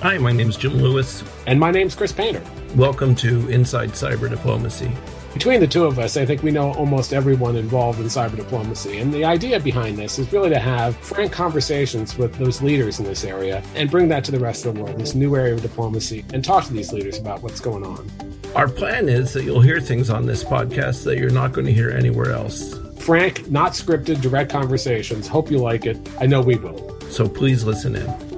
Hi, my name is Jim Lewis. And my name's Chris Painter. Welcome to Inside Cyber Diplomacy. Between the two of us, I think we know almost everyone involved in cyber diplomacy. And the idea behind this is really to have frank conversations with those leaders in this area and bring that to the rest of the world, this new area of diplomacy, and talk to these leaders about what's going on. Our plan is that you'll hear things on this podcast that you're not going to hear anywhere else. Frank, not scripted, direct conversations. Hope you like it. I know we will. So please listen in.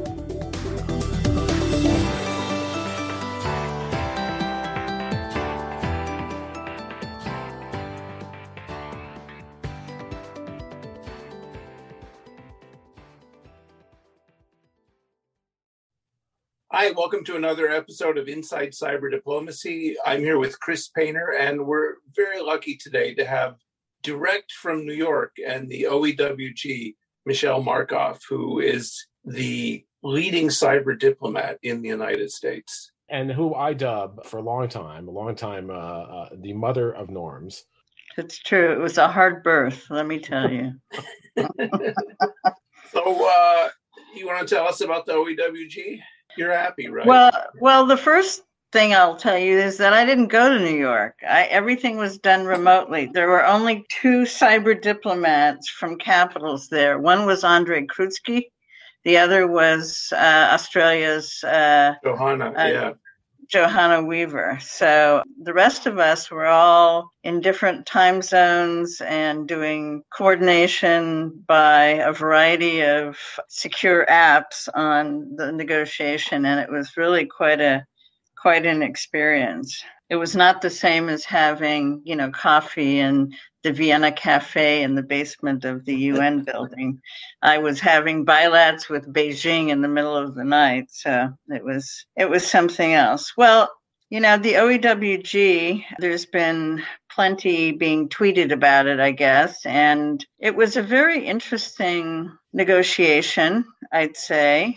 Hi, welcome to another episode of Inside Cyber Diplomacy. I'm here with Chris Painter, and we're very lucky today to have direct from New York and the OEWG, Michele Markoff, who is the leading cyber diplomat in the United States. And who I dub for a long time, a long time, uh, uh, the mother of norms. It's true. It was a hard birth, let me tell you. so, uh, you want to tell us about the OEWG? You're happy, right? Well, well, the first thing I'll tell you is that I didn't go to New York. I, everything was done remotely. There were only two cyber diplomats from capitals there. One was Andrei Krutskikh. The other was uh, Australia's uh, Johanna. Uh, yeah. Johanna Weaver. So the rest of us were all in different time zones and doing coordination by a variety of secure apps on the negotiation. And it was really quite a quite an experience. It was not the same as having, you know, coffee in the Vienna Cafe in the basement of the UN building. I was having bilats with Beijing in the middle of the night, so it was it was something else. Well, you know, the OEWG, there's been plenty being tweeted about it, I guess, and it was a very interesting negotiation, I'd say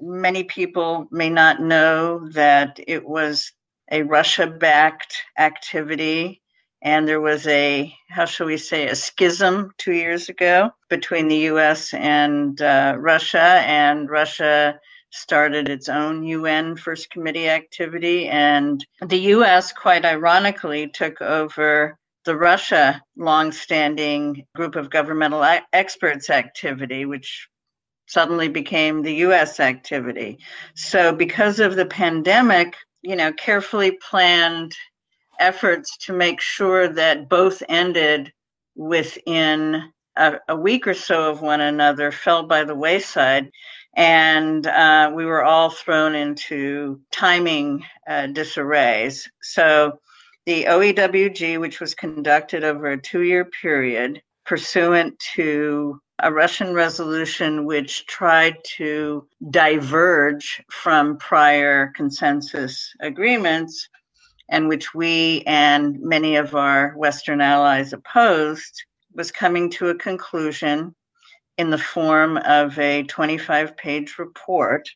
many people may not know that it was a Russia backed activity. And there was a, how shall we say, a schism two years ago between the US and uh, Russia. And Russia started its own UN First Committee activity. And the US, quite ironically, took over the Russia longstanding group of governmental experts activity, which suddenly became the US activity. So, because of the pandemic, you know, carefully planned efforts to make sure that both ended within a, a week or so of one another fell by the wayside. And uh, we were all thrown into timing uh, disarrays. So, the OEWG, which was conducted over a two year period, pursuant to a Russian resolution which tried to diverge from prior consensus agreements and which we and many of our Western allies opposed, was coming to a conclusion in the form of a 25 page report,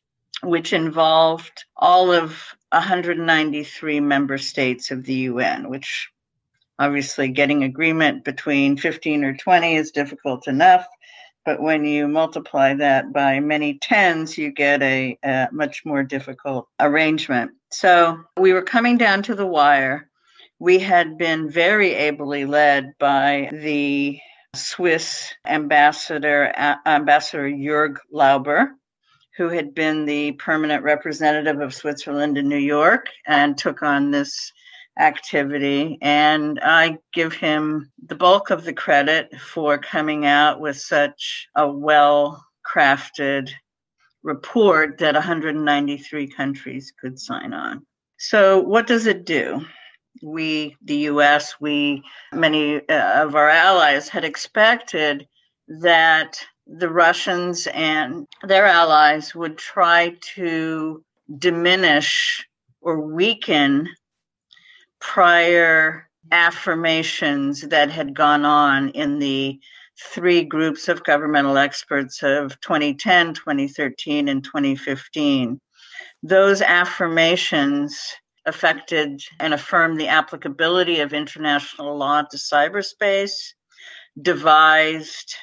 which involved all of 193 member states of the UN, which obviously getting agreement between 15 or 20 is difficult enough but when you multiply that by many tens, you get a, a, much more difficult arrangement. So we were coming down to the wire. We had been very ably led by the Swiss ambassador, Ambassador Jörg Lauber, who had been the permanent representative of Switzerland in New York and took on this activity. And I give him the bulk of the credit for coming out with such a well crafted report that 193 countries could sign on. So, what does it do? We, the US, we, many uh, of our allies had expected that the Russians and their allies would try to diminish or weaken prior affirmations that had gone on in the three groups of governmental experts of 2010, 2013, and 2015. Those affirmations affected and affirmed the applicability of international law to cyberspace, devised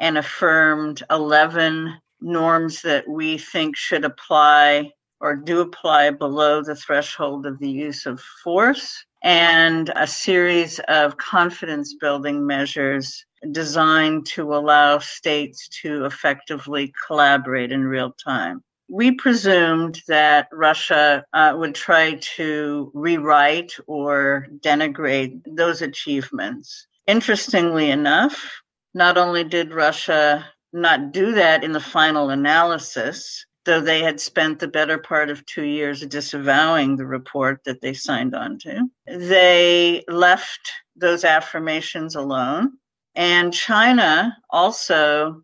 and affirmed 11 norms that we think should apply or do apply below the threshold of the use of force, and a series of confidence building measures designed to allow states to effectively collaborate in real time. We presumed that Russia uh, would try to rewrite or denigrate those achievements. Interestingly enough, not only did Russia not do that in the final analysis, though they had spent the better part of two years disavowing the report that they signed on to. They left those affirmations alone. And China also,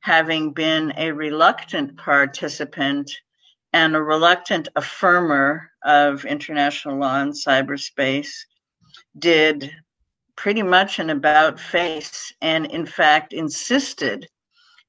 having been a reluctant participant and a reluctant affirmer of international law in cyberspace, did pretty much an about face and, in fact, insisted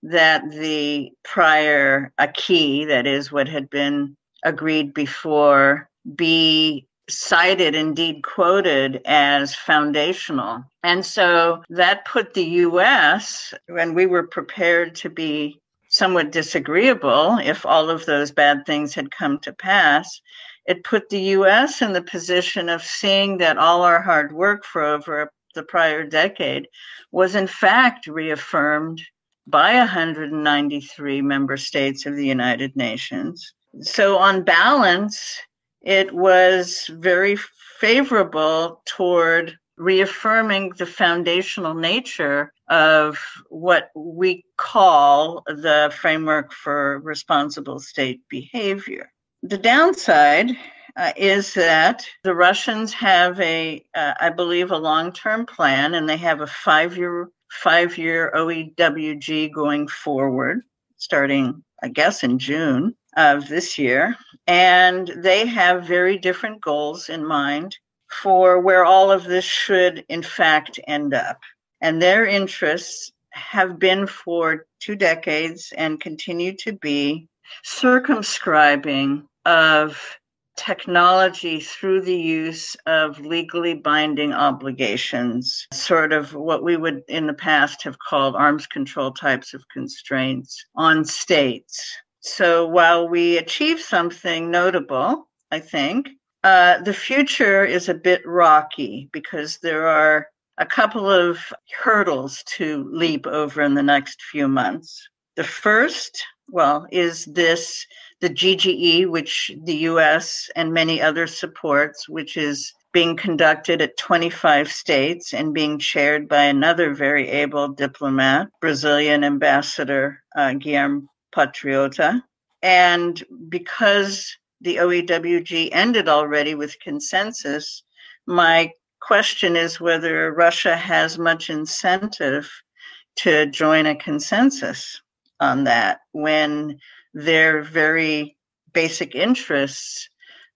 that the prior acquis, that is what had been agreed before, be cited, indeed quoted as foundational. And so that put the US, when we were prepared to be somewhat disagreeable if all of those bad things had come to pass, it put the US in the position of seeing that all our hard work for over the prior decade was in fact reaffirmed by 193 member states of the United Nations. So, on balance, it was very favorable toward reaffirming the foundational nature of what we call the framework for responsible state behavior. The downside uh, is that the Russians have a, uh, I believe, a long term plan, and they have a five year five year OEWG going forward, starting, I guess, in June of this year. And they have very different goals in mind for where all of this should, in fact, end up. And their interests have been for two decades and continue to be circumscribing of technology through the use of legally binding obligations, sort of what we would in the past have called arms control types of constraints on states. So while we achieve something notable, I think, uh, the future is a bit rocky because there are a couple of hurdles to leap over in the next few months. The first, well, is this the GGE, which the US and many others supports, which is being conducted at 25 states and being chaired by another very able diplomat, Brazilian Ambassador uh, Guilherme Patriota. And because the OEWG ended already with consensus, my question is whether Russia has much incentive to join a consensus on that when their very basic interests,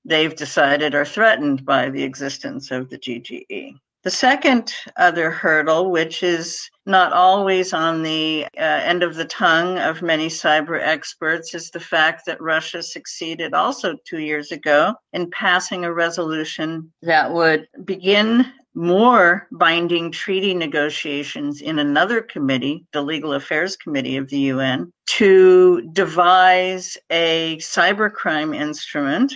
they've decided are threatened by the existence of the GGE. The second other hurdle, which is not always on the uh, end of the tongue of many cyber experts, is the fact that Russia succeeded also two years ago in passing a resolution that would begin more binding treaty negotiations in another committee, the Legal Affairs Committee of the UN, to devise a cybercrime instrument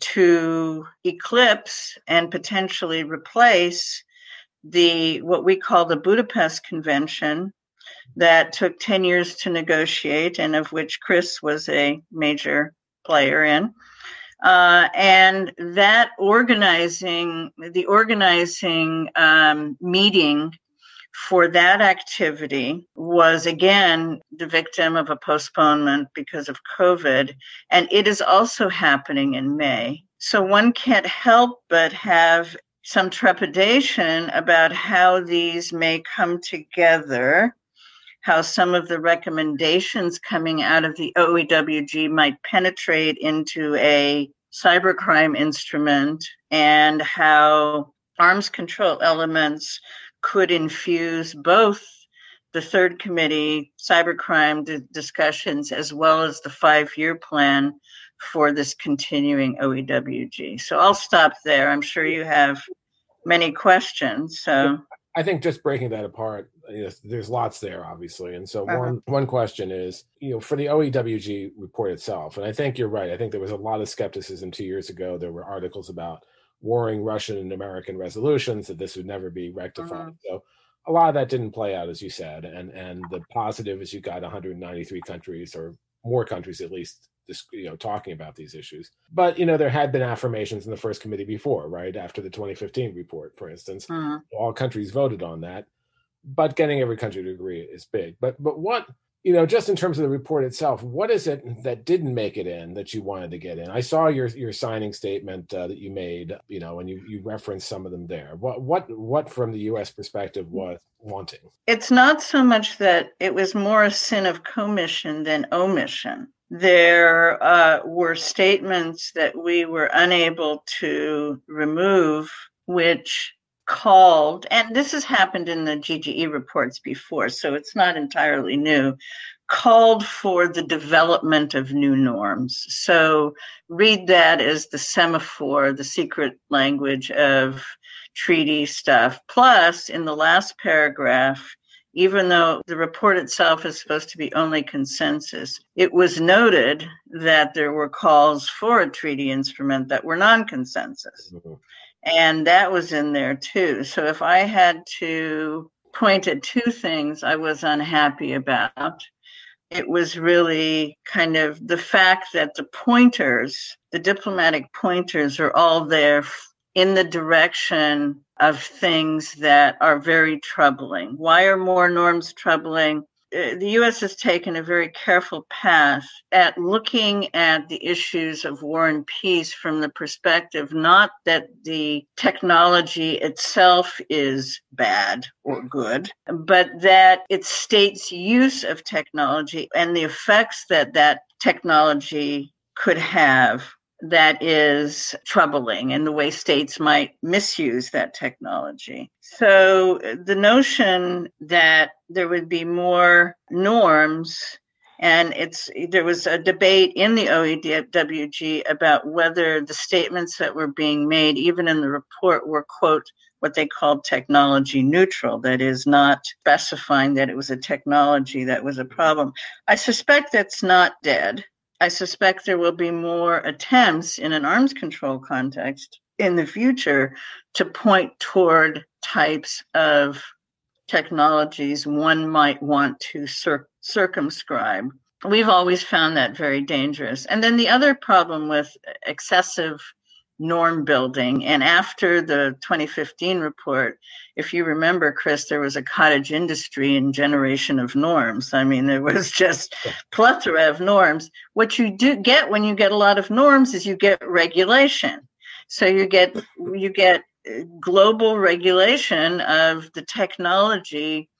to eclipse and potentially replace the what we call the Budapest Convention that took 10 years to negotiate and of which Chris was a major player in uh, and that organizing, the organizing um, meeting for that activity was again the victim of a postponement because of COVID. And it is also happening in May. So one can't help but have some trepidation about how these may come together how some of the recommendations coming out of the OEWG might penetrate into a cybercrime instrument and how arms control elements could infuse both the third committee cybercrime d- discussions as well as the five year plan for this continuing OEWG. So I'll stop there. I'm sure you have many questions. So I think just breaking that apart, you know, there's lots there, obviously. And so uh-huh. one one question is, you know, for the OEWG report itself, and I think you're right. I think there was a lot of skepticism two years ago. There were articles about warring Russian and American resolutions that this would never be rectified. Uh-huh. So a lot of that didn't play out, as you said. And and the positive is you got 193 countries or more countries at least this you know talking about these issues. But you know there had been affirmations in the first committee before right? After the 2015 report for instance uh-huh. all countries voted on that. But getting every country to agree is big. But but what you know just in terms of the report itself what is it that didn't make it in that you wanted to get in? I saw your your signing statement uh, that you made you know and you you referenced some of them there. What what what from the us perspective was wanting? It's not so much that it was more a sin of commission than omission there uh, were statements that we were unable to remove, which called, and this has happened in the GGE reports before, so it's not entirely new, called for the development of new norms. So read that as the semaphore, the secret language of treaty stuff. Plus, in the last paragraph, even though the report itself is supposed to be only consensus, it was noted that there were calls for a treaty instrument that were non consensus. And that was in there too. So if I had to point at two things I was unhappy about, it was really kind of the fact that the pointers, the diplomatic pointers, are all there in the direction of things that are very troubling. Why are more norms troubling? Uh, the U.S. has taken a very careful path at looking at the issues of war and peace from the perspective not that the technology itself is bad or good, but that it states use of technology and the effects that that technology could have that is troubling and the way states might misuse that technology. So the notion that there would be more norms and it's there was a debate in the OEWG about whether the statements that were being made, even in the report, were quote what they called technology neutral, that is, not specifying that it was a technology that was a problem. I suspect that's not dead. I suspect there will be more attempts in an arms control context in the future to point toward types of technologies one might want to cir- circumscribe. We've always found that very dangerous. And then the other problem with excessive norm building. And after the 2015 report, if you remember, Chris, there was a cottage industry and generation of norms. I mean, there was just plethora of norms. What you do get when you get a lot of norms is you get regulation. So you get you get uh, global regulation of the technology,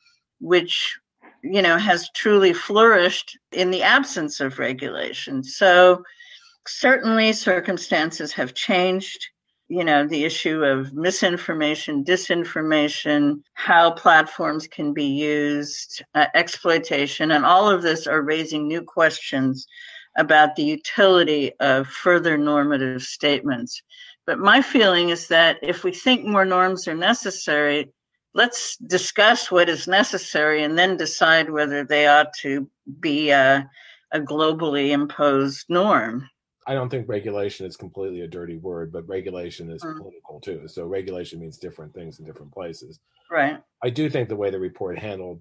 which you know has truly flourished in the absence of regulation. So certainly circumstances have changed you know the issue of misinformation disinformation how platforms can be used uh, exploitation and all of this are raising new questions about the utility of further normative statements. But my feeling is that if we think more norms are necessary let's discuss what is necessary and then decide whether they ought to be a, a globally imposed norm I don't think regulation is completely a dirty word, but regulation is mm. political too. So regulation means different things in different places. Right. I do think the way the report handled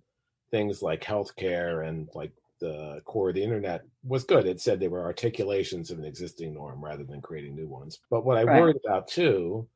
things like healthcare and like the core of the internet was good. It said they were articulations of an existing norm rather than creating new ones. But what I right. worried about too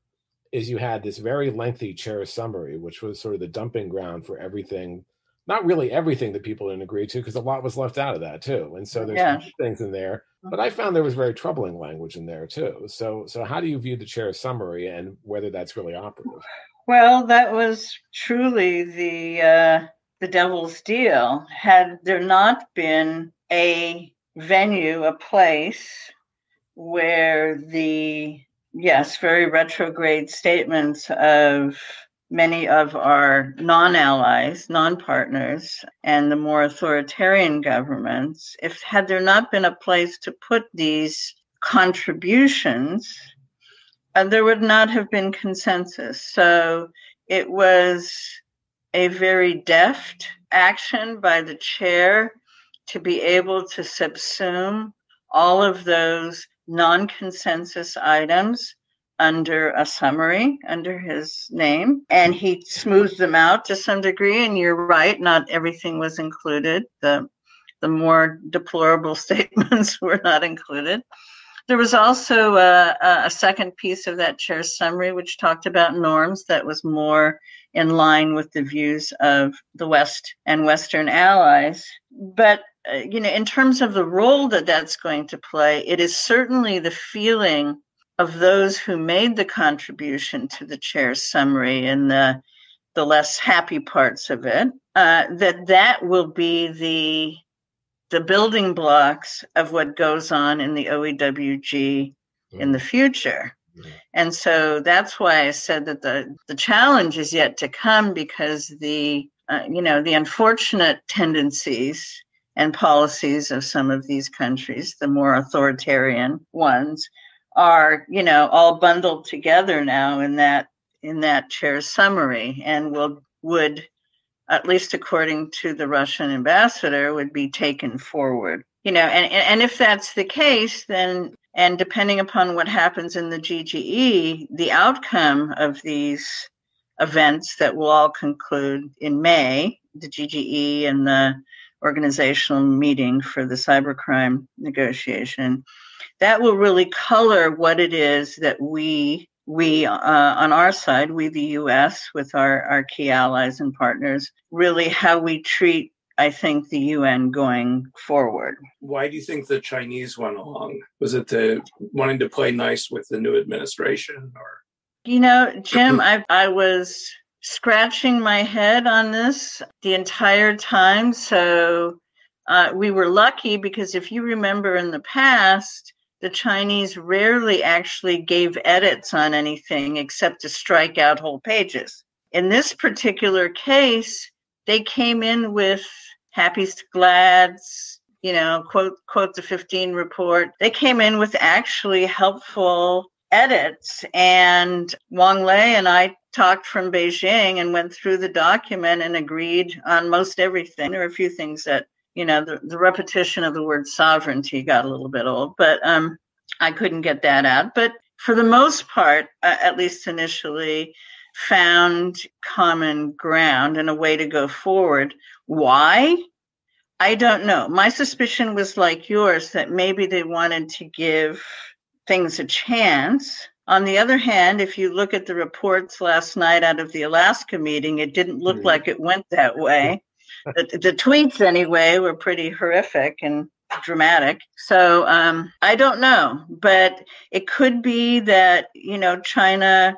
is you had this very lengthy chair summary, which was sort of the dumping ground for everything not really everything that people didn't agree to because a lot was left out of that too and so there's yeah. things in there but I found there was very troubling language in there too. So, so how do you view the chair's summary and whether that's really operative? Well, that was truly the uh, the devil's deal. Had there not been a venue, a place where the yes, very retrograde statements of many of our non allies, non partners, and the more authoritarian governments, if had there not been a place to put these contributions, uh, there would not have been consensus. So it was a very deft action by the chair to be able to subsume all of those non consensus items under a summary under his name and he smoothed them out to some degree and you're right not everything was included. The the more deplorable statements were not included. There was also a, a second piece of that chair's summary which talked about norms that was more in line with the views of the west and western allies. But uh, you know in terms of the role that that's going to play it is certainly the feeling of those who made the contribution to the chair's summary and the the less happy parts of it, uh, that that will be the the building blocks of what goes on in the OEWG mm-hmm. in the future. Mm-hmm. And so that's why I said that the, the challenge is yet to come because the uh, you know the unfortunate tendencies and policies of some of these countries, the more authoritarian ones, are you know all bundled together now in that in that chair's summary and will would at least according to the Russian ambassador would be taken forward. You know and and if that's the case then and depending upon what happens in the GGE the outcome of these events that will all conclude in May the GGE and the organizational meeting for the cybercrime negotiation that will really color what it is that we we uh, on our side, we the U.S. with our our key allies and partners, really how we treat. I think the UN going forward. Why do you think the Chinese went along? Was it the wanting to play nice with the new administration, or? You know, Jim, I I was scratching my head on this the entire time. So uh, we were lucky because if you remember in the past, the Chinese rarely actually gave edits on anything except to strike out whole pages. In this particular case, they came in with happy glads, you know, quote quote the 15 report. They came in with actually helpful edits and Wang Lei and I talked from Beijing and went through the document and agreed on most everything. There are a few things that you know the, the repetition of the word sovereignty got a little bit old but um, i couldn't get that out. But for the most part uh, at least initially found common ground and a way to go forward. Why? I don't know. My suspicion was like yours that maybe they wanted to give things a chance. On the other hand, if you look at the reports last night out of the Alaska meeting, it didn't look mm-hmm. like it went that way the, the tweets anyway were pretty horrific and dramatic. So um, I don't know, but it could be that you know China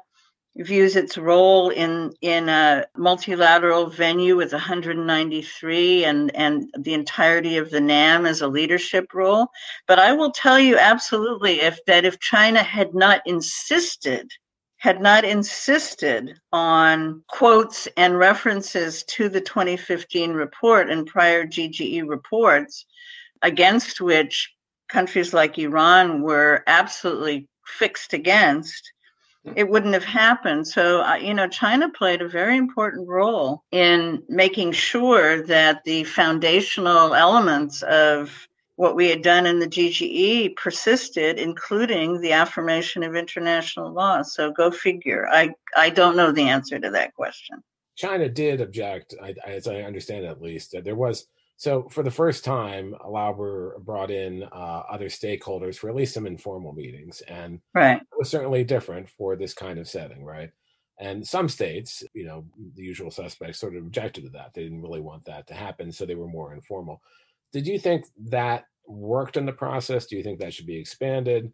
views its role in in a multilateral venue with 193 and and the entirety of the NAM as a leadership role. But I will tell you absolutely if that if China had not insisted had not insisted on quotes and references to the 2015 report and prior GGE reports, against which countries like Iran were absolutely fixed against, it wouldn't have happened. So, uh, you know, China played a very important role in making sure that the foundational elements of what we had done in the GGE persisted, including the affirmation of international law. So go figure. I, I don't know the answer to that question. China did object, as I understand it, at least. There was so for the first time, Lauber brought in uh, other stakeholders for at least some informal meetings, and right. it was certainly different for this kind of setting, right? And some states, you know, the usual suspects sort of objected to that. They didn't really want that to happen, so they were more informal. Did you think that worked in the process? Do you think that should be expanded?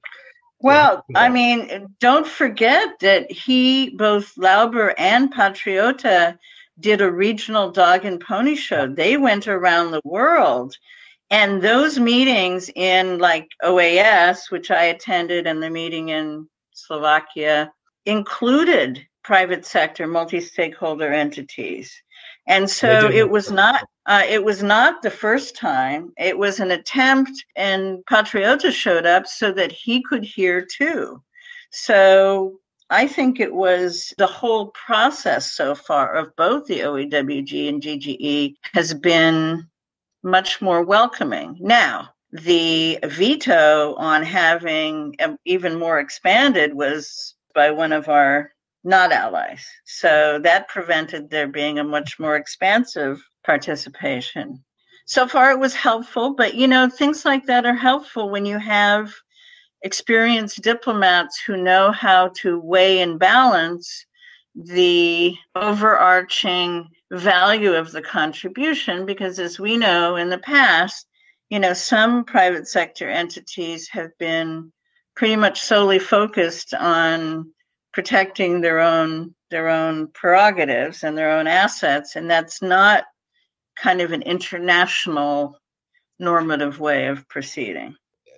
Well, I mean, don't forget that he, both Lauber and Patriota, did a regional dog and pony show. They went around the world. And those meetings in like OAS, which I attended, and the meeting in Slovakia included private sector, multi stakeholder entities. And so it was not uh, it was not the first time. It was an attempt, and Patriota showed up so that he could hear too. So I think it was the whole process so far of both the OEWG and GGE has been much more welcoming. Now, the veto on having even more expanded was by one of our not allies. So that prevented there being a much more expansive participation. So far, it was helpful, but you know, things like that are helpful when you have experienced diplomats who know how to weigh and balance the overarching value of the contribution because as we know in the past you know some private sector entities have been pretty much solely focused on protecting their own their own prerogatives and their own assets and that's not kind of an international normative way of proceeding.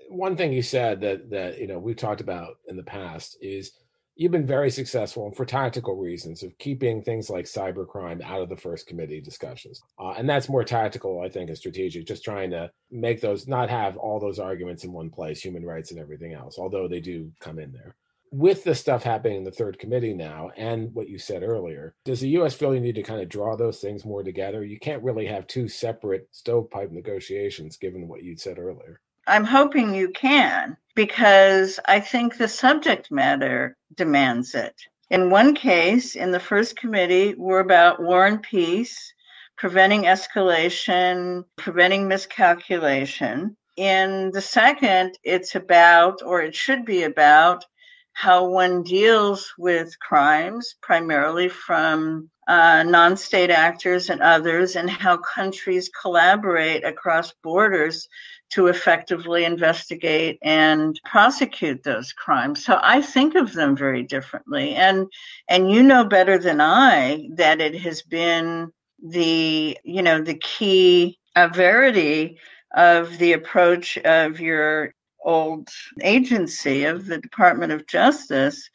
One thing you said that that you know we've talked about in the past is you've been very successful for tactical reasons of keeping things like cybercrime out of the first committee discussions. Uh, and that's more tactical i think and strategic just trying to make those not have all those arguments in one place human rights and everything else although they do come in there with the stuff happening in the third committee now and what you said earlier does the us feel you need to kind of draw those things more together you can't really have two separate stovepipe negotiations given what you said earlier I'm hoping you can because I think the subject matter demands it. In one case, in the first committee, we're about war and peace, preventing escalation, preventing miscalculation. In the second, it's about, or it should be about, how one deals with crimes, primarily from uh, non state actors and others, and how countries collaborate across borders to effectively investigate and prosecute those crimes. So I think of them very differently. And and you know better than I that it has been the you know the key uh, verity of the approach of your old agency of the Department of Justice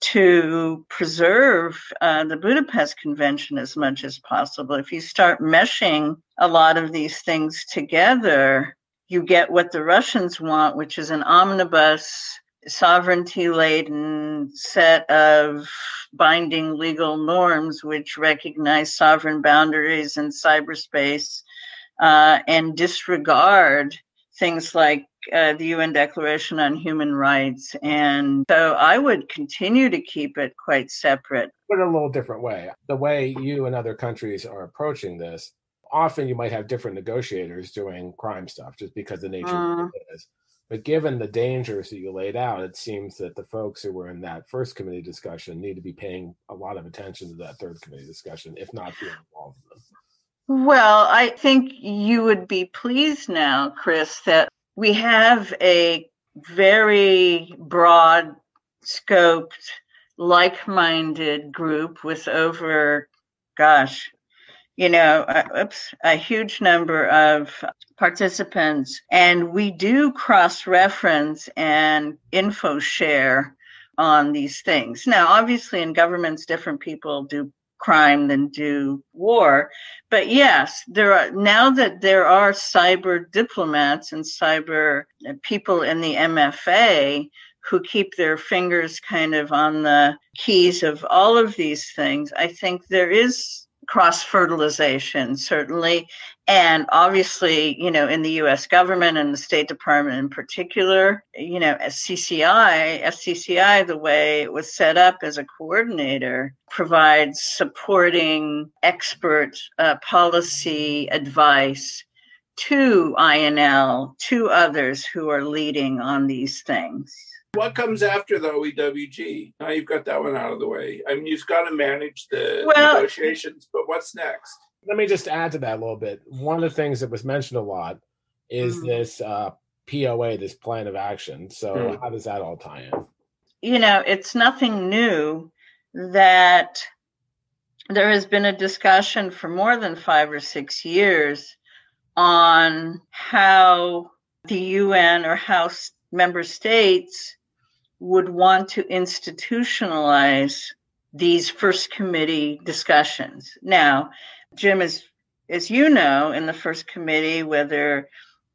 to preserve uh, the Budapest Convention as much as possible. If you start meshing a lot of these things together, you get what the Russians want, which is an omnibus, sovereignty laden set of binding legal norms which recognize sovereign boundaries in cyberspace uh, and disregard things like uh, the UN Declaration on Human Rights. And so I would continue to keep it quite separate. But a little different way. The way you and other countries are approaching this often you might have different negotiators doing crime stuff just because the nature uh, of it is. But given the dangers that you laid out, it seems that the folks who were in that first committee discussion need to be paying a lot of attention to that third committee discussion, if not being involved in them. Well, I think you would be pleased now, Chris, that we have a very broad scoped, like minded group with over, gosh, you know, uh, oops, a huge number of participants, and we do cross reference and info share on these things. Now, obviously, in governments, different people do crime than do war. But yes, there are now that there are cyber diplomats and cyber people in the MFA who keep their fingers kind of on the keys of all of these things. I think there is cross fertilization, certainly. And obviously, you know, in the US government and the State Department in particular, you know, as CCI, SCCI, the way it was set up as a coordinator, provides supporting expert uh, policy advice to INL, to others who are leading on these things. What comes after the OEWG? Now you've got that one out of the way. I mean, you've got to manage the well, negotiations, but what's next? Let me just add to that a little bit. One of the things that was mentioned a lot is mm. this uh, POA, this plan of action. So, mm. how does that all tie in? You know, it's nothing new that there has been a discussion for more than five or six years on how the UN or how member states would want to institutionalize these first committee discussions. Now, Jim, as as you know, in the first committee, whether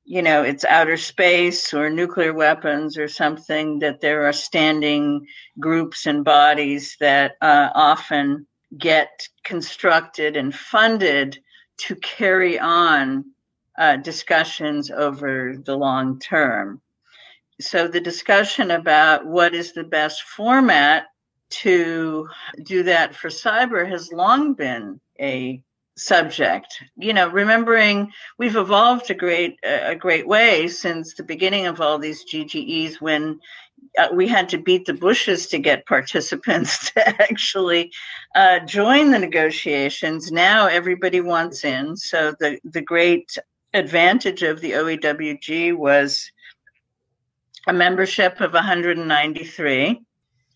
you know, it's outer space or nuclear weapons or something, that there are standing groups and bodies that uh, often get constructed and funded to carry on uh, discussions over the long term. So, the discussion about what is the best format to do that for cyber has long been a subject. You know remembering we've evolved a great a great way since the beginning of all these gges when uh, we had to beat the bushes to get participants to actually uh, join the negotiations. Now everybody wants in. So the the great advantage of the oewg was a membership of 193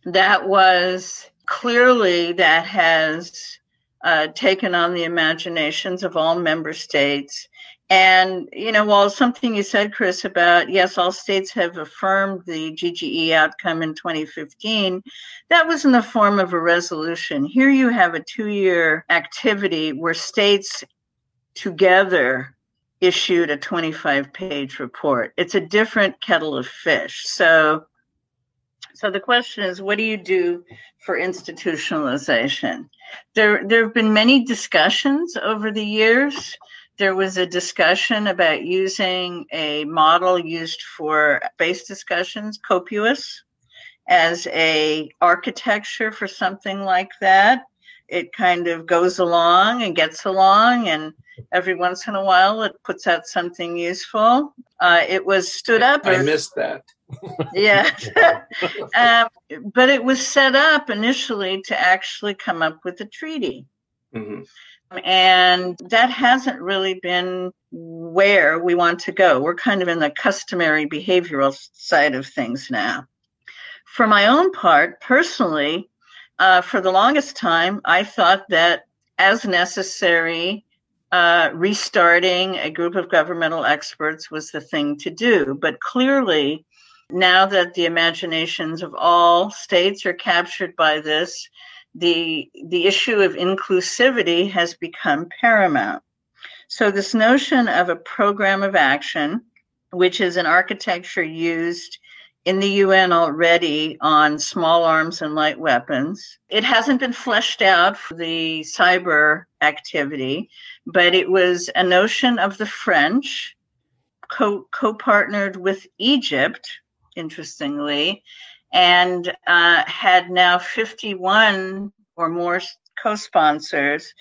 that was clearly that has uh, taken on the imaginations of all member states. And, you know, while something you said, Chris, about yes, all states have affirmed the GGE outcome in 2015, that was in the form of a resolution. Here you have a two year activity where states together issued a 25 page report. It's a different kettle of fish. So, so the question is, what do you do for institutionalization? There, there have been many discussions over the years. There was a discussion about using a model used for base discussions, COPUOS, as a architecture for something like that. It kind of goes along and gets along, and every once in a while it puts out something useful. Uh, it was stood up. I missed that yeah. um, but it was set up initially to actually come up with a treaty. Mm-hmm. And that hasn't really been where we want to go. We're kind of in the customary behavioral side of things now. For my own part, personally, uh, for the longest time, I thought that as necessary, uh, restarting a group of governmental experts was the thing to do. But clearly, now that the imaginations of all states are captured by this, the the issue of inclusivity has become paramount. So this notion of a program of action, which is an architecture used in the UN already on small arms and light weapons. It hasn't been fleshed out for the cyber activity, but it was a notion of the French co partnered with Egypt interestingly, and uh, had now 51 or more co sponsors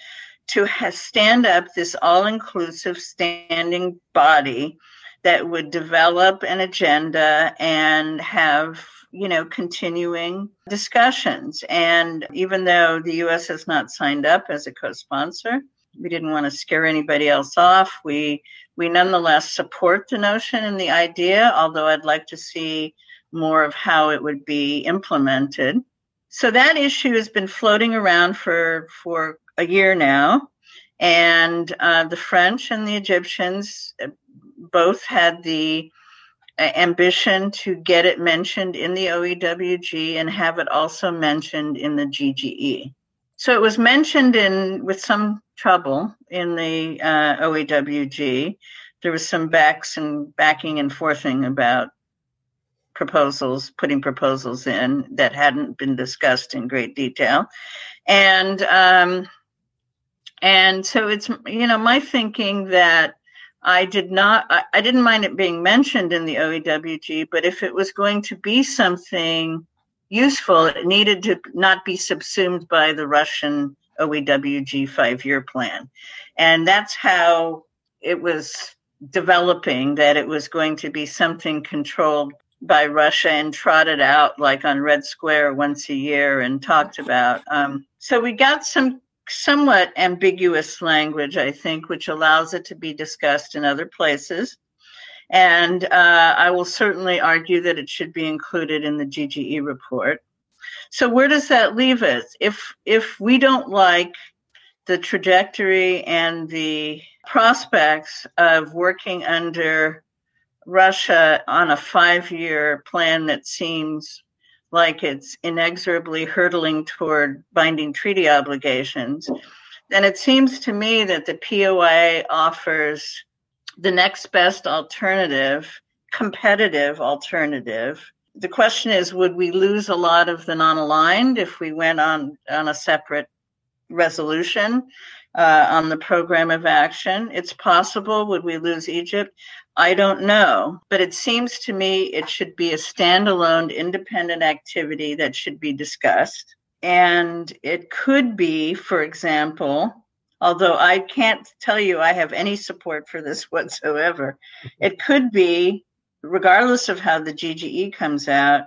to stand up this all inclusive standing body that would develop an agenda and have you know continuing discussions. And even though the US has not signed up as a co-sponsor we didn't want to scare anybody else off. We we nonetheless support the notion and the idea, although I'd like to see more of how it would be implemented. So that issue has been floating around for, for a year now. And uh, the French and the Egyptians uh, both had the uh, ambition to get it mentioned in the OEWG and have it also mentioned in the GGE. So it was mentioned in with some trouble in the uh, OEWG. There was some backs and backing and forthing about proposals, putting proposals in that hadn't been discussed in great detail, and um, and so it's you know my thinking that I did not I, I didn't mind it being mentioned in the OEWG, but if it was going to be something useful. It needed to not be subsumed by the Russian OEWG five year plan. And that's how it was developing that it was going to be something controlled by Russia and trotted out like on Red Square once a year and talked about. Um, so we got some somewhat ambiguous language, I think, which allows it to be discussed in other places. And uh, I will certainly argue that it should be included in the GGE report. So where does that leave us? If if we don't like the trajectory and the prospects of working under Russia on a five-year plan that seems like it's inexorably hurtling toward binding treaty obligations, then it seems to me that the POA offers the next best alternative, competitive alternative. The question is would we lose a lot of the non aligned if we went on, on a separate resolution uh, on the program of action? It's possible. Would we lose Egypt? I don't know, but it seems to me it should be a standalone independent activity that should be discussed. And it could be, for example, although I can't tell you I have any support for this whatsoever, it could be, regardless of how the GGE comes out,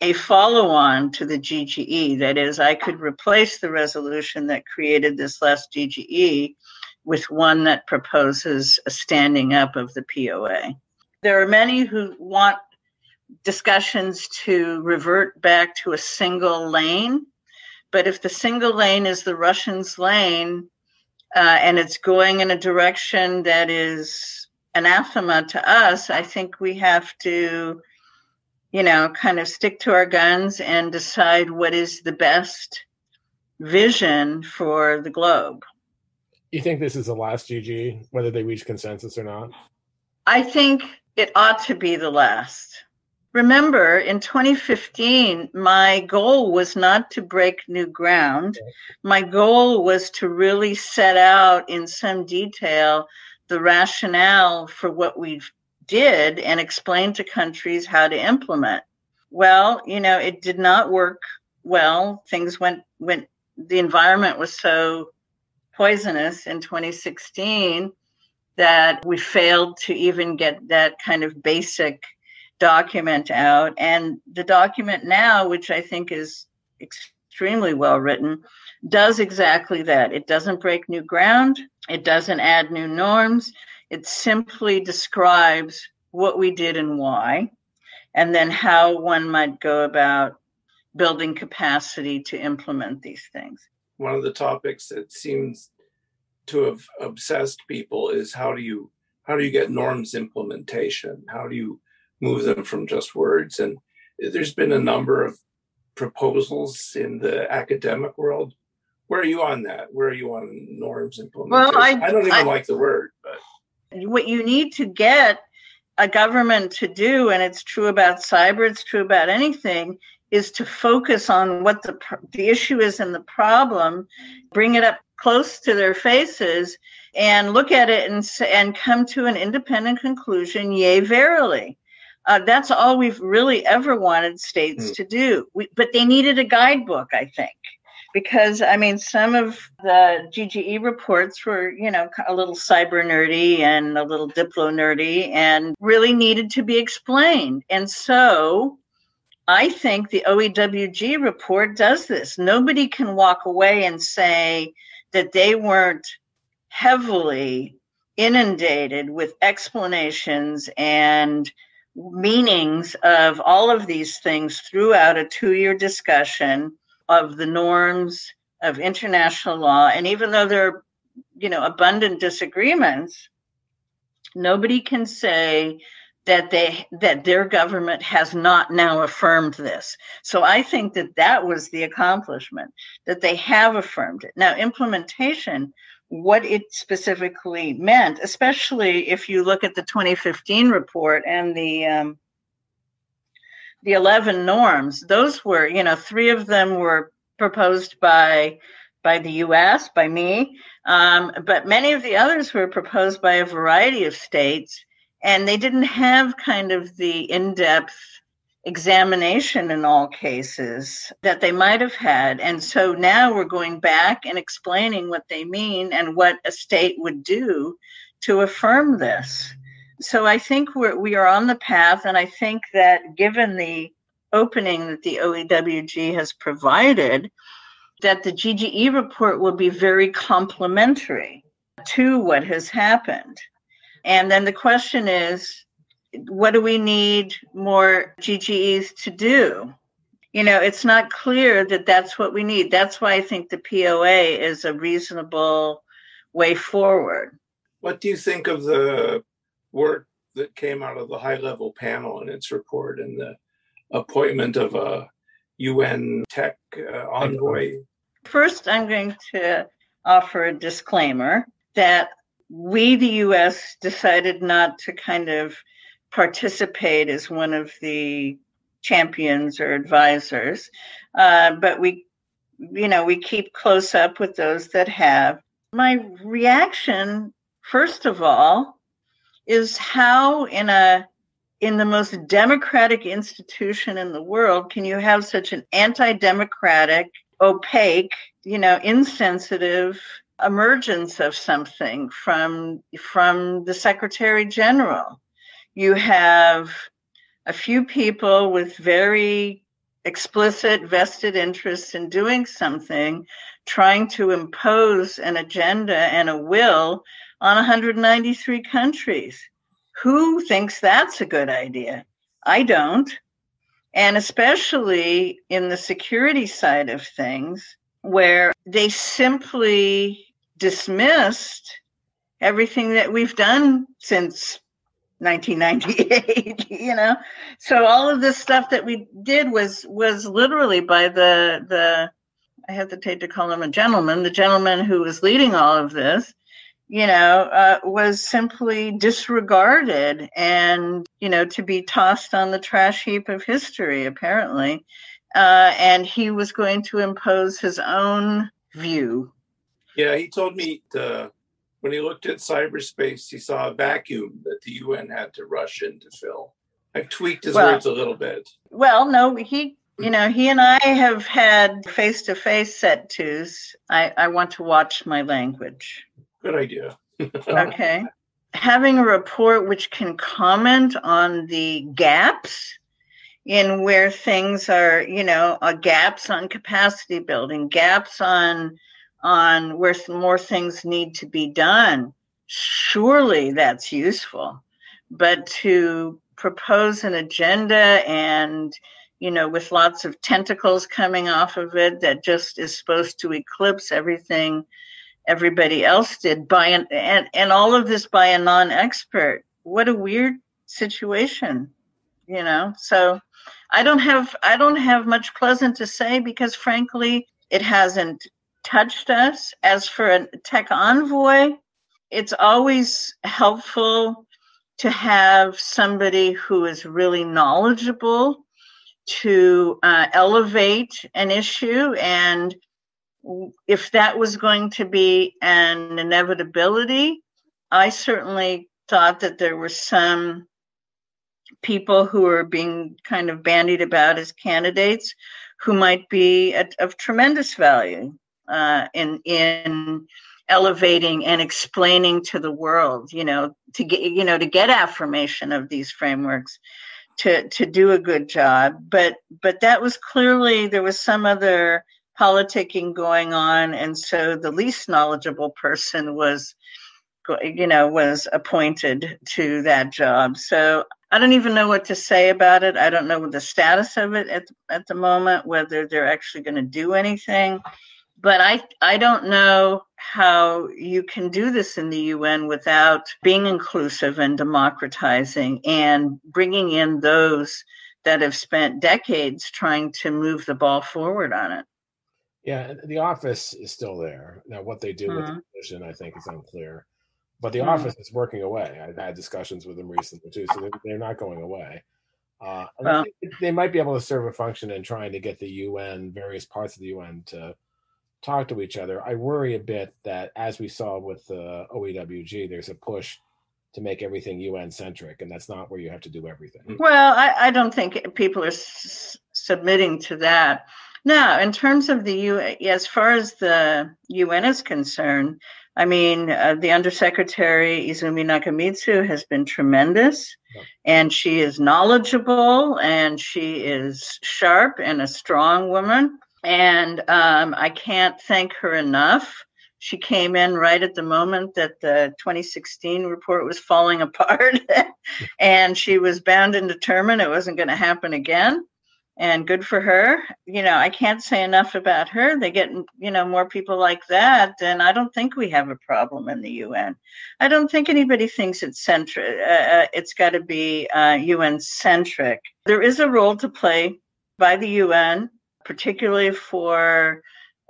a follow on to the GGE. That is, I could replace the resolution that created this last GGE with one that proposes a standing up of the POA. There are many who want discussions to revert back to a single lane, but if the single lane is the Russians' lane uh, and it's going in a direction that is anathema to us, I think we have to, you know, kind of stick to our guns and decide what is the best vision for the globe. You think this is the last GG, whether they reach consensus or not? I think it ought to be the last. Remember, in 2015, my goal was not to break new ground. My goal was to really set out in some detail the rationale for what we did and explain to countries how to implement. Well, you know, it did not work well. Things went went the environment was so poisonous in 2016 that we failed to even get that kind of basic document out. And the document now, which I think is extremely well written, does exactly that. It doesn't break new ground, it doesn't add new norms, it simply describes what we did and why, and then how one might go about building capacity to implement these things. One of the topics that seems to have obsessed people is how do you how do you get norms implementation? How do you move them from just words? And there's been a number of proposals in the academic world where are you on that where are you on norms implementation well, I, I don't even I, like the word but what you need to get a government to do and it's true about cyber it's true about anything is to focus on what the the issue is and the problem, bring it up close to their faces, and look at it and and come to an independent conclusion. Yea, verily. Uh, that's all we've really ever wanted states mm. to do. We, but they needed a guidebook, I think, because I mean, some of the GGE reports were, you know, a little cyber nerdy and a little diplo nerdy and really needed to be explained. And so I think the OEWG report does this. Nobody can walk away and say that they weren't heavily inundated with explanations and meanings of all of these things throughout a two year discussion of the norms of international law. And even though there are, you know, abundant disagreements, nobody can say that they that their government has not now affirmed this so i think that that was the accomplishment that they have affirmed it now implementation what it specifically meant especially if you look at the 2015 report and the um, the 11 norms those were you know three of them were proposed by by the us by me um, but many of the others were proposed by a variety of states and they didn't have kind of the in-depth examination in all cases that they might have had and so now we're going back and explaining what they mean and what a state would do to affirm this so i think we're, we are on the path and i think that given the opening that the oewg has provided that the gge report will be very complementary to what has happened and then the question is, what do we need more GGEs to do? You know, it's not clear that that's what we need. That's why I think the POA is a reasonable way forward. What do you think of the work that came out of the high level panel in its report and the appointment of a UN tech uh, envoy? First, I'm going to offer a disclaimer that we, the US, decided not to kind of participate as one of the champions or advisors, uh, but we, you know, we keep close up with those that have. My reaction, first of all, is how in a in the most democratic institution in the world can you have such an anti-democratic opaque you know insensitive emergence of something from from the secretary general? You have a few people with very explicit vested interests in doing something trying to impose an agenda and a will on 193 countries. Who thinks that's a good idea? I don't. And especially in the security side of things where they simply dismissed everything that we've done since 1998 you know? So all of this stuff that we did was was literally by the the i hesitate to call him a gentleman the gentleman who was leading all of this you know uh, was simply disregarded and you know to be tossed on the trash heap of history apparently uh, and he was going to impose his own view yeah, he told me to, when he looked at cyberspace, he saw a vacuum that the UN had to rush in to fill. I've tweaked his well, words a little bit. Well, no, he, you know, he and I have had face to face set twos. I, I want to watch my language. Good idea. okay. Having a report which can comment on the gaps in where things are, you know, uh, gaps on capacity building, gaps on on where more things need to be done, surely that's useful. But to propose an agenda and you know, with lots of tentacles coming off of it that just is supposed to eclipse everything everybody else did by an and, and all of this by a non-expert. What a weird situation, you know. So I don't have I don't have much pleasant to say because frankly it hasn't touched us. As for a tech envoy, it's always helpful to have somebody who is really knowledgeable to uh, elevate an issue. And if that was going to be an inevitability, I certainly thought that there were some people who were being kind of bandied about as candidates who might be at, of tremendous value uh, in in elevating and explaining to the world you know to get you know to get affirmation of these frameworks to to do a good job. But but that was clearly there was some other politicking going on and so the least knowledgeable person was you know was appointed to that job. So i don't even know what to say about it. I don't know the status of it at, at the moment whether they're actually going to do anything. But I I don't know how you can do this in the UN without being inclusive and democratizing and bringing in those that have spent decades trying to move the ball forward on it. Yeah, the office is still there. Now, what they do mm-hmm. with the commission, I think, is unclear. But the mm-hmm. office is working away. I've had discussions with them recently too, so they're, they're not going away. Uh, well, they, they might be able to serve a function in trying to get the UN, various parts of the UN, to talk to each other. I worry a bit that, as we saw with the OEWG, there's a push to make everything UN centric, and that's not where you have to do everything. Well, I, I don't think people are s- submitting to that. Now, in terms of the UN, as far as the UN is concerned, I mean, uh, the Undersecretary Izumi Nakamitsu has been tremendous, and she is knowledgeable and she is sharp and a strong woman. And um, I can't thank her enough. She came in right at the moment that the 2016 report was falling apart, and she was bound and determined it wasn't going to happen again. And good for her. You know, I can't say enough about her. They get, you know, more people like that, and I don't think we have a problem in the UN. I don't think anybody thinks it's centric. Uh, uh, it's got to be uh, UN centric. There is a role to play by the UN particularly for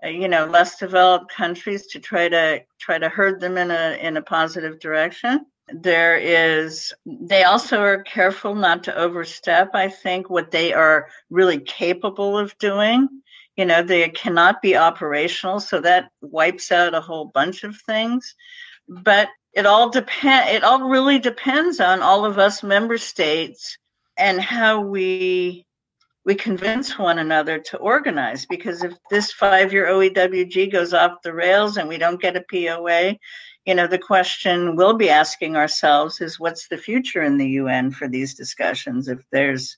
uh, you know less developed countries to try to try to herd them in a in a positive direction there is they also are careful not to overstep i think what they are really capable of doing. You know they cannot be operational so that wipes out a whole bunch of things. But it all depend it all really depends on all of us member states and how we we convince one another to organize. Because if this five year OEWG goes off the rails and we don't get a POA, you know, the question we'll be asking ourselves is what's the future in the UN for these discussions if there's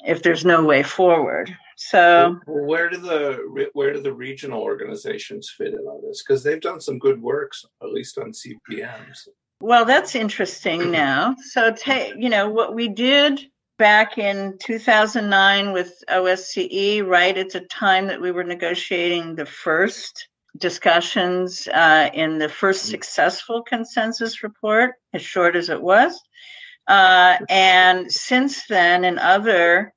if there's no way forward. So where do the where do the regional organizations fit in on this? Because they've done some good works, at least on CBMs. Well, that's interesting now. So, take you know, what we did back in 2009 with OSCE, right at the time that we were negotiating the first discussions uh, in the first successful consensus report, as short as it was. Uh, and since then, in other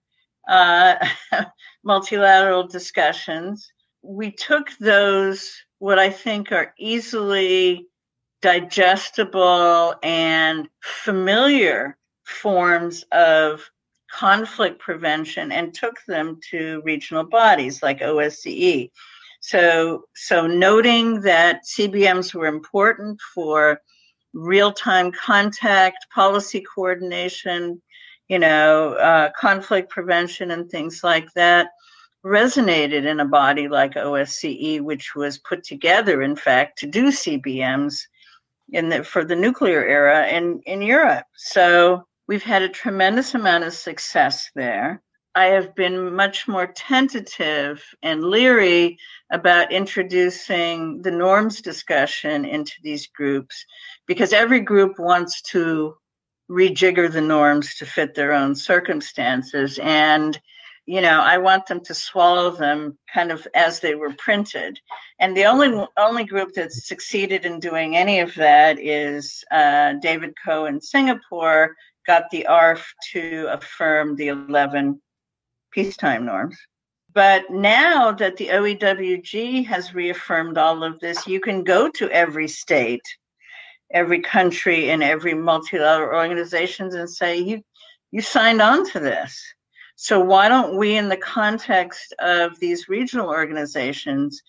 uh, multilateral discussions, we took those, what I think are easily digestible and familiar forms of conflict prevention and took them to regional bodies like OSCE. So, so noting that CBMs were important for real-time contact, policy coordination, you know, uh, conflict prevention and things like that resonated in a body like OSCE, which was put together, in fact, to do CBMs in the, for the nuclear era in, in Europe. So we've had a tremendous amount of success there. I have been much more tentative and leery about introducing the norms discussion into these groups because every group wants to rejigger the norms to fit their own circumstances. And, you know, I want them to swallow them kind of as they were printed. And the only only group that's succeeded in doing any of that is uh, David Koh in Singapore got the ARF to affirm the 11 peacetime norms. But now that the OEWG has reaffirmed all of this, you can go to every state every country and every multilateral organizations and say you you signed on to this. So why don't we in the context of these regional organizations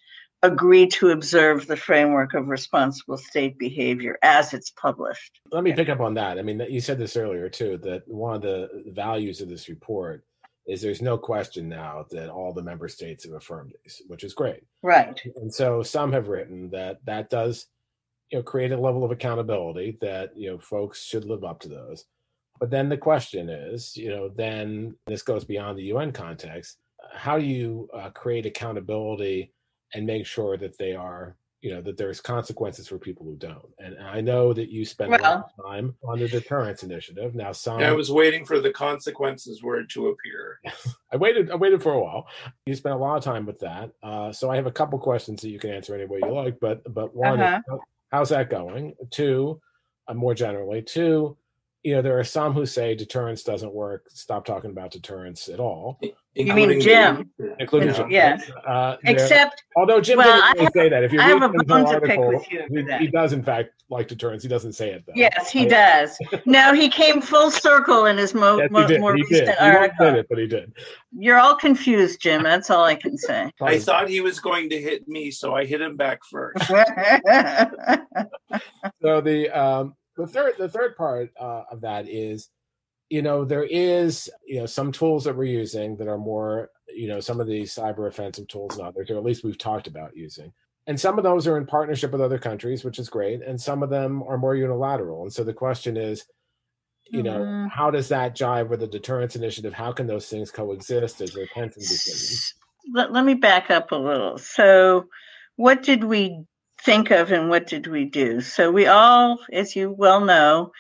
agree to observe the framework of responsible state behavior as it's published? Let me pick up on that. I mean you said this earlier too that one of the values of this report is there's no question now that all the member states have affirmed these which is great. Right. And so some have written that that does you know create a level of accountability that you know folks should live up to those. But then the question is you know then this goes beyond the un context how do you uh, create accountability and make sure that they are you know that there's consequences for people who don't. And i know that you spend well, a lot of time on the deterrence initiative. Now some i was waiting for the consequences word to appear. I waited i waited for a while. You spent a lot of time with that. Uh, so i have a couple questions that you can answer any way you like but but one uh-huh. is, how's that going? Two, uh, more generally, two, you know, there are some who say deterrence doesn't work. Stop talking about deterrence at all. You mean Jim? Including Jim. Yes. Uh, Except, although Jim well, didn't really have, say that. If you read Jim's article, he, he, does in fact like deterrence. He doesn't say it though. Yes, he does. no, he came full circle in his mo- yes, mo- more he recent did. article. He it, but he did. You're all confused, Jim. That's all I can say. I thought he was going to hit me, so I hit him back first. so the um, the third the third part uh, of that is you know there is you know some tools that we're using that are more you know some of these cyber offensive tools and others or at least we've talked about using. And some of those are in partnership with other countries which is great and some of them are more unilateral. And so the question is you know mm-hmm. how does that jive with the deterrence initiative? How can those things coexist as there tension between let, let me back up a little. So what did we think of and what did we do? So we all, as you well know,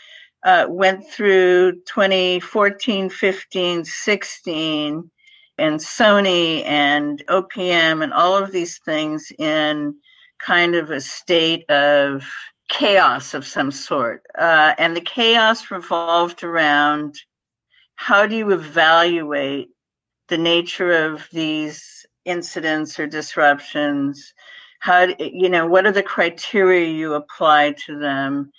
uh, went through 2014, 15, 16, and Sony and OPM and all of these things in kind of a state of chaos of some sort. Uh, and the chaos revolved around how do you evaluate the nature of these incidents or disruptions? How, you know, what are the criteria you apply to them?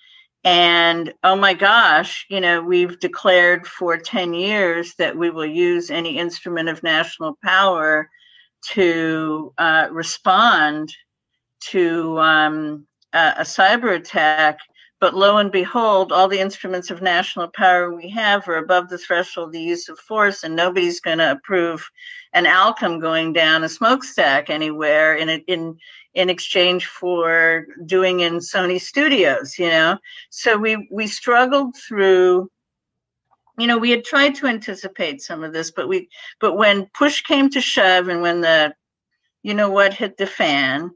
And oh my gosh, you know, we've declared for 10 years that we will use any instrument of national power to uh, respond to um, a, a cyber attack. But lo and behold, all the instruments of national power we have are above the threshold of the use of force, and nobody's going to approve an outcome going down a smokestack anywhere in in in exchange for doing in Sony studios, you know. So we we struggled through you know, we had tried to anticipate some of this, but we but when push came to shove and when the you know what hit the fan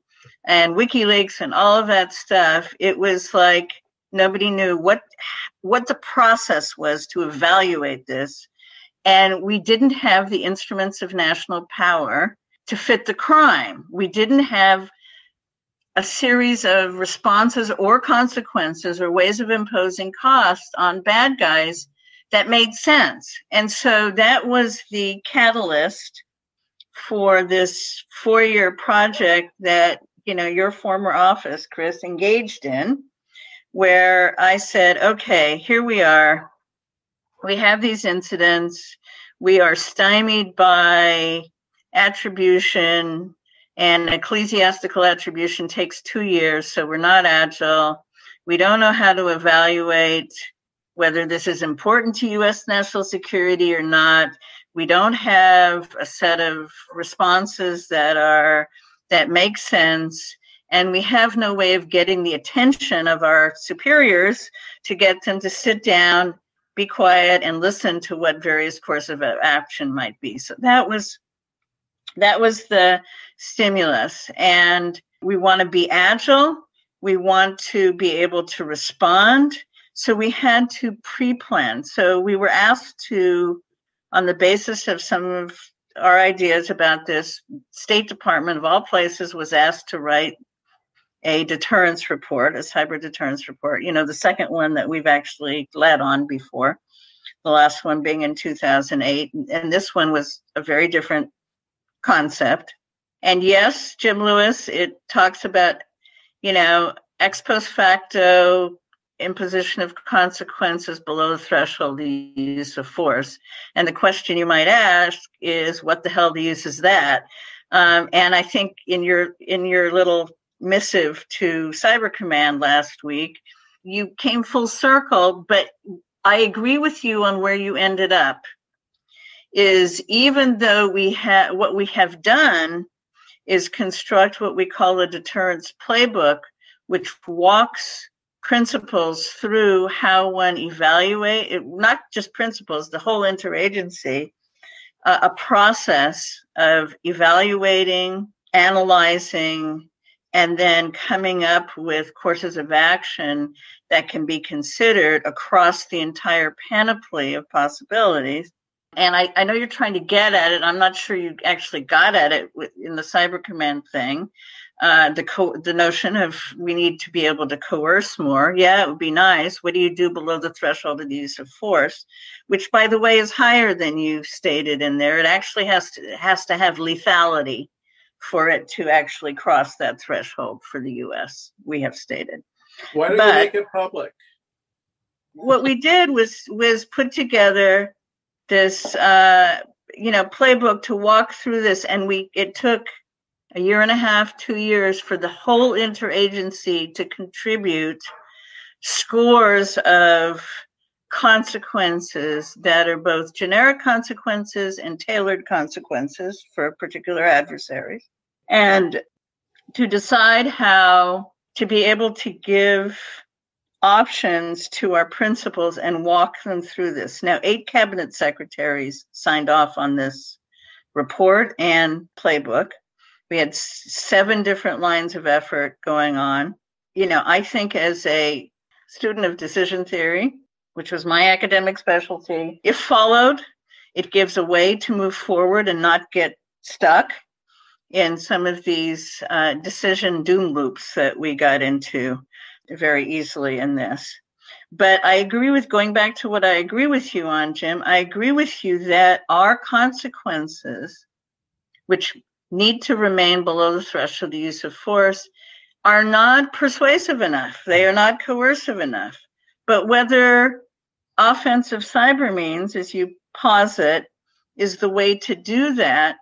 and WikiLeaks and all of that stuff, it was like nobody knew what what the process was to evaluate this. And we didn't have the instruments of national power to fit the crime. We didn't have a series of responses or consequences or ways of imposing costs on bad guys that made sense. And so that was the catalyst for this four year project that, you know, your former office, Chris, engaged in, where I said, okay, here we are. We have these incidents. We are stymied by attribution and ecclesiastical attribution takes two years, so we're not agile. We don't know how to evaluate whether this is important to US national security or not. We don't have a set of responses that are that make sense and we have no way of getting the attention of our superiors to get them to sit down be quiet and listen to what various course of action might be so that was that was the stimulus. And we want to be agile. We want to be able to respond. So we had to pre plan. So we were asked to, on the basis of some of our ideas about this, State Department of all places was asked to write a deterrence report, a cyber deterrence report. You know, the second one that we've actually led on before, the last one being in 2008. And this one was a very different concept. And yes, Jim Lewis, it talks about, you know, ex post facto imposition of consequences below the threshold the use of force. And the question you might ask is, what the hell the use is that? Um, and I think in your in your little missive to Cyber Command last week, you came full circle. But I agree with you on where you ended up is even though we have what we have done is construct what we call a deterrence playbook, which walks principals through how one evaluate it, not just principals, the whole interagency, uh, a process of evaluating, analyzing, and then coming up with courses of action that can be considered across the entire panoply of possibilities and I, I know you're trying to get at it. I'm not sure you actually got at it in the cyber command thing. Uh, the co- the notion of we need to be able to coerce more. Yeah, it would be nice. What do you do below the threshold of the use of force, which, by the way, is higher than you stated in there. It actually has to has to have lethality for it to actually cross that threshold for the U.S. We have stated. Why don't you make it public? What we did was was put together this uh, you know playbook to walk through this and we it took a year and a half two years for the whole interagency to contribute scores of consequences that are both generic consequences and tailored consequences for particular adversaries. And to decide how to be able to give options to our principals and walk them through this. Now, eight cabinet secretaries signed off on this report and playbook. We had seven different lines of effort going on. You know, I think as a student of decision theory, which was my academic specialty, if followed, it gives a way to move forward and not get stuck in some of these uh, decision doom loops that we got into very easily in this. But I agree with going back to what I agree with you on, Jim. I agree with you that our consequences, which need to remain below the threshold of the use of force are not persuasive enough. They are not coercive enough. But whether offensive cyber means, as you posit, is the way to do that,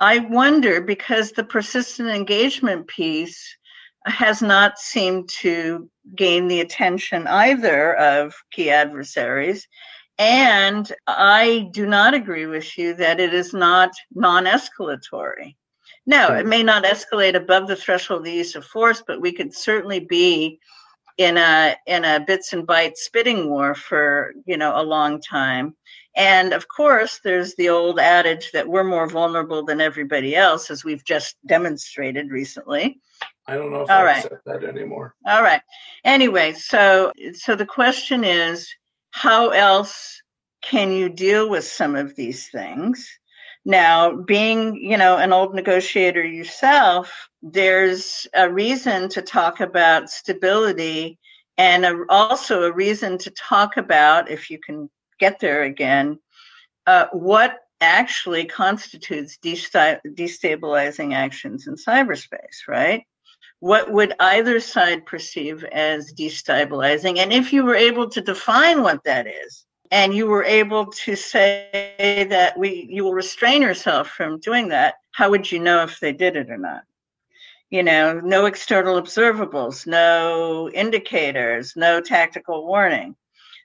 I wonder because the persistent engagement piece has not seemed to gain the attention either of key adversaries. And I do not agree with you that it is not non escalatory. No, it may not escalate above the threshold of the use of force, but we could certainly be in a in a bits and bytes spitting war for you know a long time. And of course, there's the old adage that we're more vulnerable than everybody else, as we've just demonstrated recently. I don't know if All I right. accept that anymore. All right. Anyway, so so the question is, how else can you deal with some of these things? Now, being you know an old negotiator yourself, there's a reason to talk about stability, and a, also a reason to talk about, if you can get there again, uh, what actually constitutes destabilizing actions in cyberspace, right? What would either side perceive as destabilizing? And if you were able to define what that is, and you were able to say that we you will restrain yourself from doing that, how would you know if they did it or not? You know, no external observables, no indicators, no tactical warning.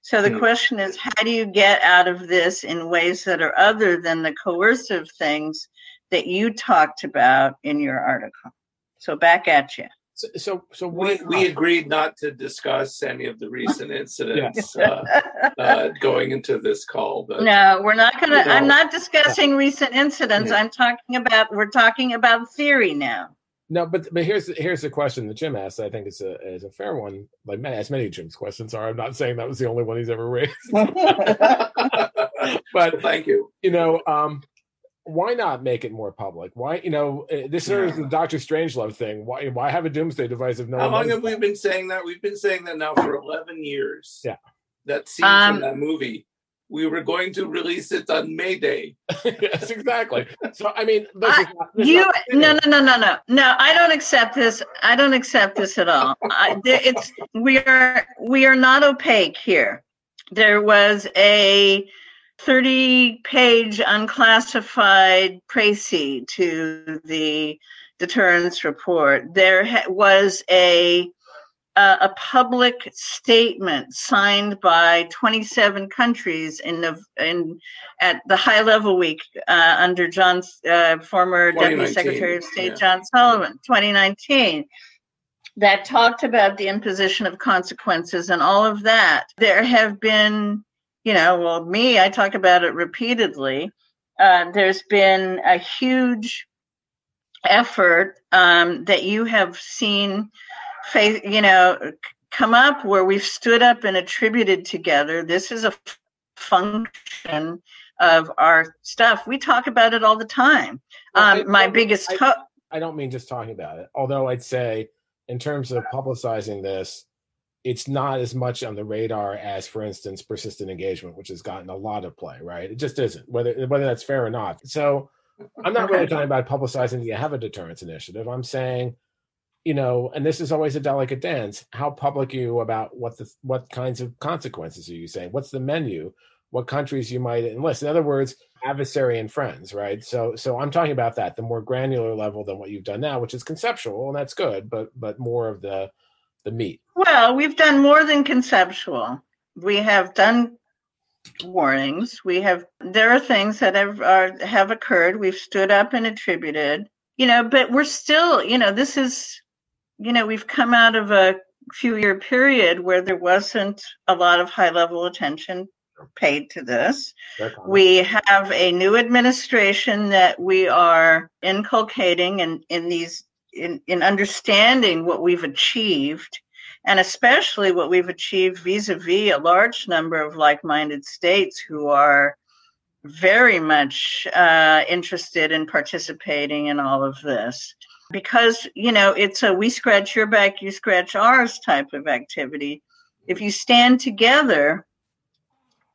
So the mm. question is, how do you get out of this in ways that are other than the coercive things that you talked about in your article? So back at you. So, so, so we, we agreed not to discuss any of the recent incidents uh, uh, going into this call. But no, we're not going to. You know, I'm not discussing recent incidents. Yeah. I'm talking about. We're talking about theory now. No, but but here's here's the question that Jim asked. I think it's a is a fair one. Like as many Jim's questions are. I'm not saying that was the only one he's ever raised. but thank you. You know, um, why not make it more public? Why you know uh, this is the Doctor Strangelove thing? Why why have a doomsday device if no? How long have we been saying that? We've been saying that now for 11 years. Yeah, that scene um, from that movie we were going to release it on May Day. yes, exactly. So I mean, I, you no no no no no no. I don't accept this. I don't accept this at all. I, it's we are we are not opaque here. There was a 30 page unclassified précis to the deterrence report. There ha- was a uh, a public statement signed by 27 countries in the in at the high level week uh, under John uh, former Deputy Secretary of State yeah. John Sullivan 2019 that talked about the imposition of consequences and all of that. There have been, you know, well, me, I talk about it repeatedly. Uh, there's been a huge effort um, that you have seen face, you know, come up where we've stood up and attributed together. This is a function of our stuff. We talk about it all the time. Well, um, my biggest. I, I don't mean just talking about it, although I'd say, in terms of publicizing this, it's not as much on the radar as, for instance, persistent engagement, which has gotten a lot of play. Right? It just isn't. Whether whether that's fair or not. So, I'm not really talking about publicizing that you have a deterrence initiative. I'm saying you know, and this is always a delicate dance. How public are you about what the what kinds of consequences are you saying? What's the menu? What countries you might enlist? In other words, adversary and friends, right? So, so I'm talking about that, the more granular level than what you've done now, which is conceptual, and that's good, but but more of the the meat. Well, we've done more than conceptual. We have done warnings. We have there are things that have are, have occurred. We've stood up and attributed, you know, but we're still, you know, this is you know, we've come out of a few year period where there wasn't a lot of high level attention paid to this. We have a new administration that we are inculcating in, in these in, in understanding what we've achieved and especially what we've achieved vis-a-vis a large number of like-minded states who are very much uh, interested in participating in all of this. Because you know it's a we scratch your back you scratch ours type of activity. If you stand together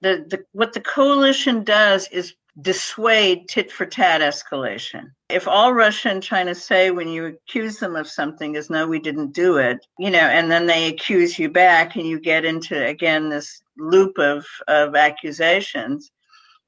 the, the what the coalition does is dissuade tit for tat escalation. If all Russia and China say when you accuse them of something is no, we didn't do it, you know, and then they accuse you back and you get into again this loop of, of accusations.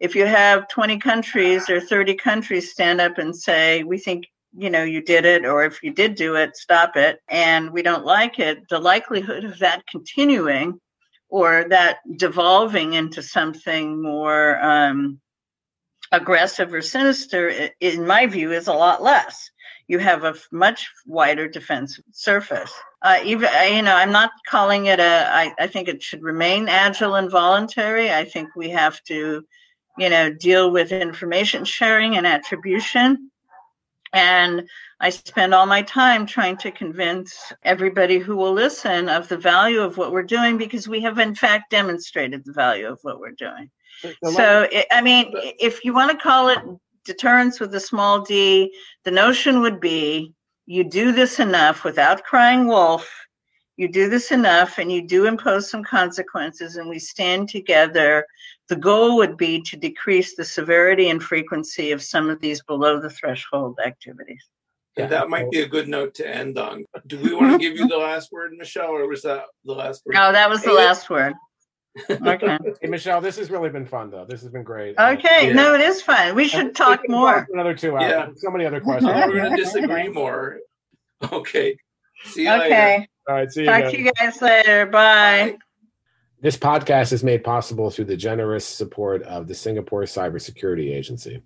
If you have 20 countries or 30 countries stand up and say, we think you know you did it or if you did do it stop it and we don't like it the likelihood of that continuing or that devolving into something more um, aggressive or sinister in my view is a lot less. You have a much wider defensive surface. Uh, even you know i'm not calling it a I, I think it should remain agile and voluntary. I think we have to you know deal with information sharing and attribution. And I spend all my time trying to convince everybody who will listen of the value of what we're doing because we have, in fact, demonstrated the value of what we're doing. So, I mean, if you want to call it deterrence with a small d, the notion would be you do this enough without crying wolf, you do this enough, and you do impose some consequences, and we stand together the goal would be to decrease the severity and frequency of some of these below the threshold activities. Yeah, that might be a good note to end on. Do we want to give you the last word, Michele, or was that the last word? No, that was the last word. Okay. hey, Michele, this has really been fun, though. This has been great. Um, okay, yeah. no, it is fun. We should talk more. Another two hours. Yeah. So many other questions. We're going to disagree more. Okay. See you okay. later. All right. See you. Talk to you guys later. Bye. Bye. This podcast is made possible through the generous support of the Singapore Cybersecurity Agency.